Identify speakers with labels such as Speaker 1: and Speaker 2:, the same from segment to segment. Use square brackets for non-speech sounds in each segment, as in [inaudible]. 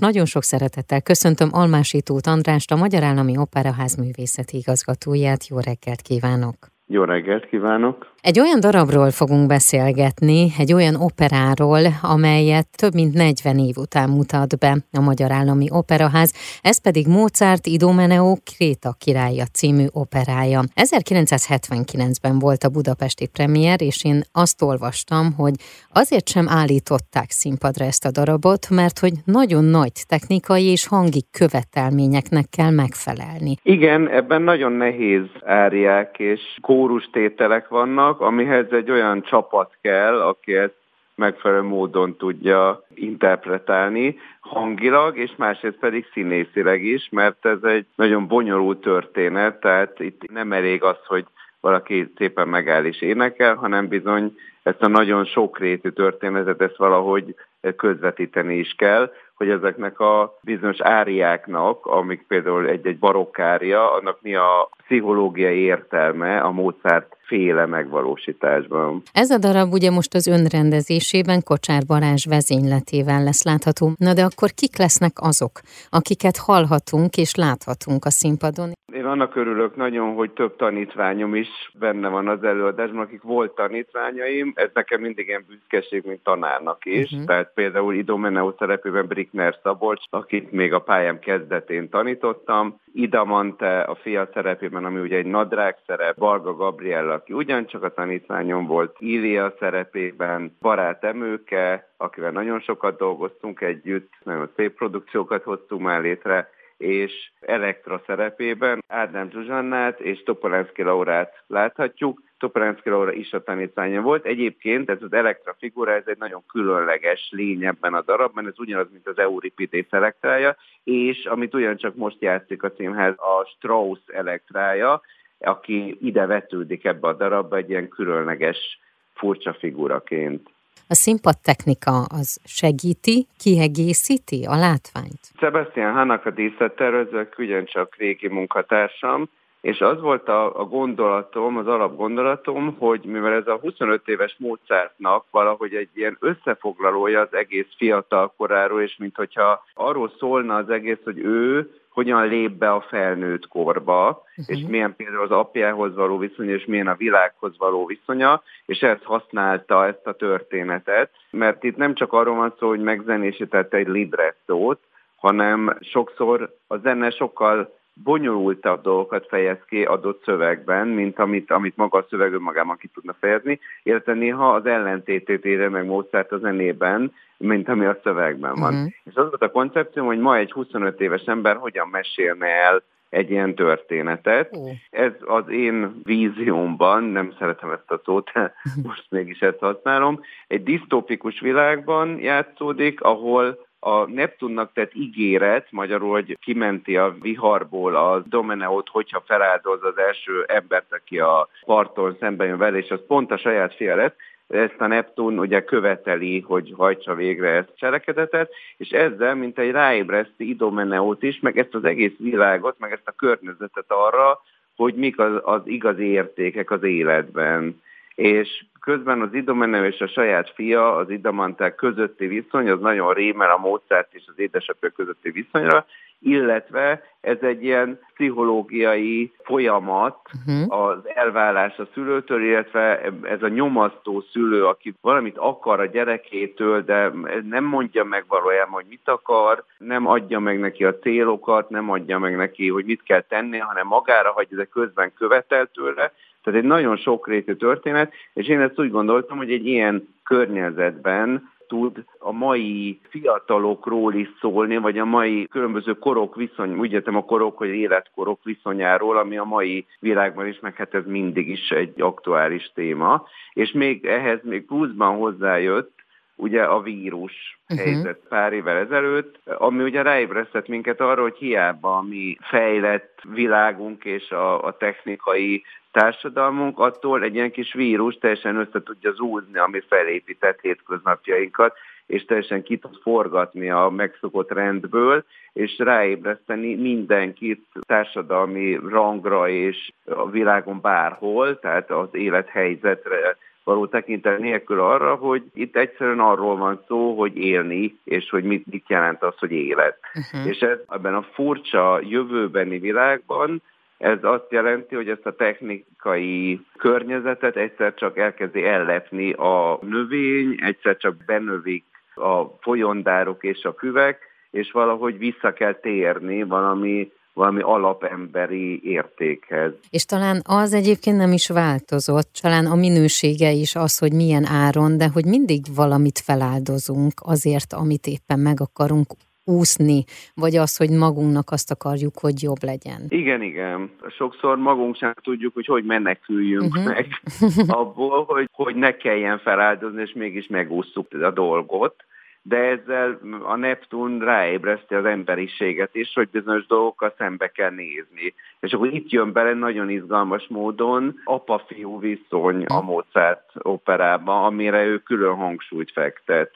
Speaker 1: nagyon sok szeretettel köszöntöm Almási Tóth Andrást, a Magyar Állami Operaház művészeti igazgatóját. Jó reggelt kívánok!
Speaker 2: Jó reggelt kívánok!
Speaker 1: Egy olyan darabról fogunk beszélgetni, egy olyan operáról, amelyet több mint 40 év után mutat be a Magyar Állami Operaház, ez pedig Mozart Idomeneo Kréta királya című operája. 1979-ben volt a budapesti premier, és én azt olvastam, hogy azért sem állították színpadra ezt a darabot, mert hogy nagyon nagy technikai és hangi követelményeknek kell megfelelni.
Speaker 2: Igen, ebben nagyon nehéz áriák és kórustételek vannak, vannak, amihez egy olyan csapat kell, aki ezt megfelelő módon tudja interpretálni hangilag, és másrészt pedig színészileg is, mert ez egy nagyon bonyolult történet, tehát itt nem elég az, hogy valaki szépen megáll és énekel, hanem bizony ezt a nagyon sokrétű történetet, ezt valahogy közvetíteni is kell, hogy ezeknek a bizonyos áriáknak, amik például egy-egy barokkária, annak mi a pszichológiai értelme a Mozart féle megvalósításban.
Speaker 1: Ez a darab ugye most az önrendezésében Kocsár Balázs vezényletével lesz látható. Na de akkor kik lesznek azok, akiket hallhatunk és láthatunk a színpadon?
Speaker 2: Annak örülök nagyon, hogy több tanítványom is benne van az előadásban, akik volt tanítványaim. Ez nekem mindig ilyen büszkeség, mint tanárnak is. Uh-huh. Tehát például Idomeneo szerepében Brickner Szabolcs, akit még a pályám kezdetén tanítottam. Idamante a fia szerepében, ami ugye egy nadrág szerep, Varga Gabriella, aki ugyancsak a tanítványom volt, Ilia szerepében, Barát Emőke, akivel nagyon sokat dolgoztunk együtt, nagyon szép produkciókat hoztunk már létre, és Elektra szerepében Ádám Zsuzsannát és Topolenszki Laurát láthatjuk. Topolenszki Laura is a tanítványa volt. Egyébként ez az Elektra figura, ez egy nagyon különleges lény ebben a darabban, ez ugyanaz, mint az Euripidés elektrája, és amit ugyancsak most játszik a színház, a Strauss elektrája, aki ide vetődik ebbe a darabba egy ilyen különleges furcsa figuraként.
Speaker 1: A színpad technika az segíti, kiegészíti a látványt?
Speaker 2: Sebastian Hanak a díszlettervezők ugyancsak régi munkatársam, és az volt a, a gondolatom, az alapgondolatom, hogy mivel ez a 25 éves Mozartnak valahogy egy ilyen összefoglalója az egész fiatal koráról, és mintha arról szólna az egész, hogy ő hogyan lép be a felnőtt korba, uh-huh. és milyen például az apjához való viszonya, és milyen a világhoz való viszonya, és ezt használta ezt a történetet, mert itt nem csak arról van szó, hogy megzenésítette egy librettót, hanem sokszor a zene sokkal bonyolultabb dolgokat fejez ki adott szövegben, mint amit, amit maga a szöveg önmagában ki tudna fejezni, illetve néha az ellentétét ére meg Mozart a zenében, mint ami a szövegben van. Uh-huh. És az volt a koncepció, hogy ma egy 25 éves ember hogyan mesélne el egy ilyen történetet. Uh. Ez az én víziómban, nem szeretem ezt a szót, de most mégis ezt használom, egy disztópikus világban játszódik, ahol a Neptunnak tett ígéret, magyarul, hogy kimenti a viharból a Domeneót, hogyha feláldoz az első embert, aki a parton szemben jön vele, és az pont a saját fia lesz, ezt a Neptun ugye követeli, hogy hajtsa végre ezt a cselekedetet, és ezzel, mint egy ráébreszti Idomeneót is, meg ezt az egész világot, meg ezt a környezetet arra, hogy mik az, az igazi értékek az életben. És közben az Idomenő és a saját fia, az Idamanták közötti viszony, az nagyon rémel a Mozart és az édesapja közötti viszonyra, illetve ez egy ilyen pszichológiai folyamat, uh-huh. az elvállás a szülőtől, illetve ez a nyomasztó szülő, aki valamit akar a gyerekétől, de nem mondja meg valójában, hogy mit akar, nem adja meg neki a célokat, nem adja meg neki, hogy mit kell tenni, hanem magára hagyja, de közben követel tőle, tehát egy nagyon sokrétű történet, és én ezt úgy gondoltam, hogy egy ilyen környezetben tud a mai fiatalokról is szólni, vagy a mai különböző korok viszony, úgy értem a korok, hogy életkorok viszonyáról, ami a mai világban is, meg hát ez mindig is egy aktuális téma. És még ehhez még pluszban hozzájött, ugye a vírus uh-huh. helyzet pár évvel ezelőtt, ami ugye ráébresztett minket arra, hogy hiába a mi fejlett világunk és a, a technikai társadalmunk attól egy ilyen kis vírus teljesen össze tudja zúzni a mi felépített hétköznapjainkat, és teljesen ki tud forgatni a megszokott rendből, és ráébreszteni mindenkit társadalmi rangra és a világon bárhol, tehát az élethelyzetre való tekintet nélkül arra, hogy itt egyszerűen arról van szó, hogy élni, és hogy mit, mit jelent az, hogy élet. Uh-huh. És ez, ebben a furcsa jövőbeni világban ez azt jelenti, hogy ezt a technikai környezetet egyszer csak elkezdi ellepni a növény, egyszer csak benövik a folyondárok és a füvek, és valahogy vissza kell térni valami valami alapemberi értékhez.
Speaker 1: És talán az egyébként nem is változott, talán a minősége is az, hogy milyen áron, de hogy mindig valamit feláldozunk azért, amit éppen meg akarunk úszni, vagy az, hogy magunknak azt akarjuk, hogy jobb legyen.
Speaker 2: Igen, igen. Sokszor magunk sem tudjuk, hogy hogy meneküljünk uh-huh. meg [laughs] abból, hogy, hogy ne kelljen feláldozni, és mégis megúsztuk a dolgot de ezzel a Neptun ráébreszti az emberiséget is, hogy bizonyos dolgokkal szembe kell nézni. És akkor itt jön bele nagyon izgalmas módon apa-fiú viszony a Mozart operában, amire ő külön hangsúlyt fektet.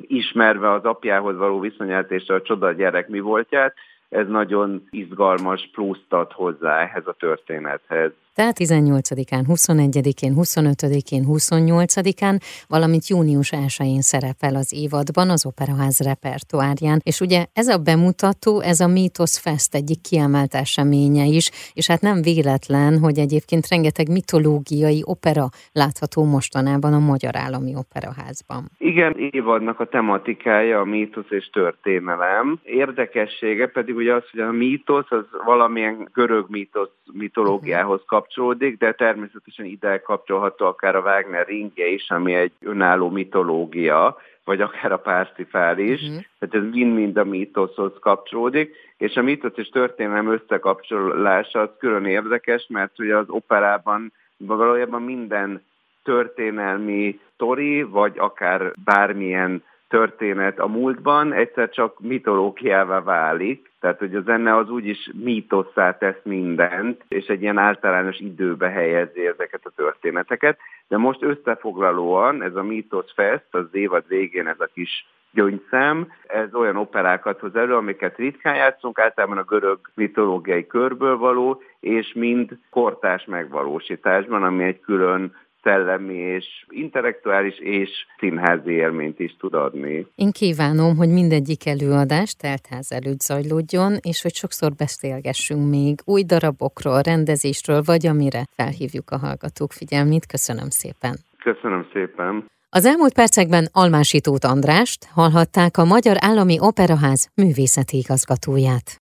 Speaker 2: Ismerve az apjához való viszonyát és a csoda gyerek mi voltját, ez nagyon izgalmas pluszt ad hozzá ehhez a történethez.
Speaker 1: Tehát 18-án, 21-én, 25-én, 28-án, valamint június 1-én szerepel az évadban az Operaház repertoárján. És ugye ez a bemutató, ez a Mythos Fest egyik kiemelt eseménye is, és hát nem véletlen, hogy egyébként rengeteg mitológiai opera látható mostanában a Magyar Állami Operaházban.
Speaker 2: Igen, évadnak a tematikája a mítosz és történelem. Érdekessége pedig ugye az, hogy a mítosz az valamilyen görög mítosz mitológiához kapcsolódik, kapcsolódik, de természetesen ide kapcsolható akár a Wagner ringje is, ami egy önálló mitológia, vagy akár a Párstifál is, uh-huh. tehát ez mind-mind a mítoszhoz kapcsolódik, és a mítosz és történelem összekapcsolása az külön érdekes, mert ugye az operában valójában minden történelmi sztori, vagy akár bármilyen történet a múltban egyszer csak mitológiává válik, tehát hogy a zene az úgyis mítosszá tesz mindent, és egy ilyen általános időbe helyezi ezeket a történeteket. De most összefoglalóan ez a Mítosz Fest, az évad végén ez a kis gyöngyszem, ez olyan operákat hoz elő, amiket ritkán játszunk, általában a görög mitológiai körből való, és mind kortás megvalósításban, ami egy külön szellemi és intellektuális és színházi élményt is tud adni.
Speaker 1: Én kívánom, hogy mindegyik előadás teltház előtt zajlódjon, és hogy sokszor beszélgessünk még új darabokról, rendezésről, vagy amire felhívjuk a hallgatók figyelmét. Köszönöm szépen.
Speaker 2: Köszönöm szépen.
Speaker 1: Az elmúlt percekben Almási Tóth Andrást hallhatták a Magyar Állami Operaház művészeti igazgatóját.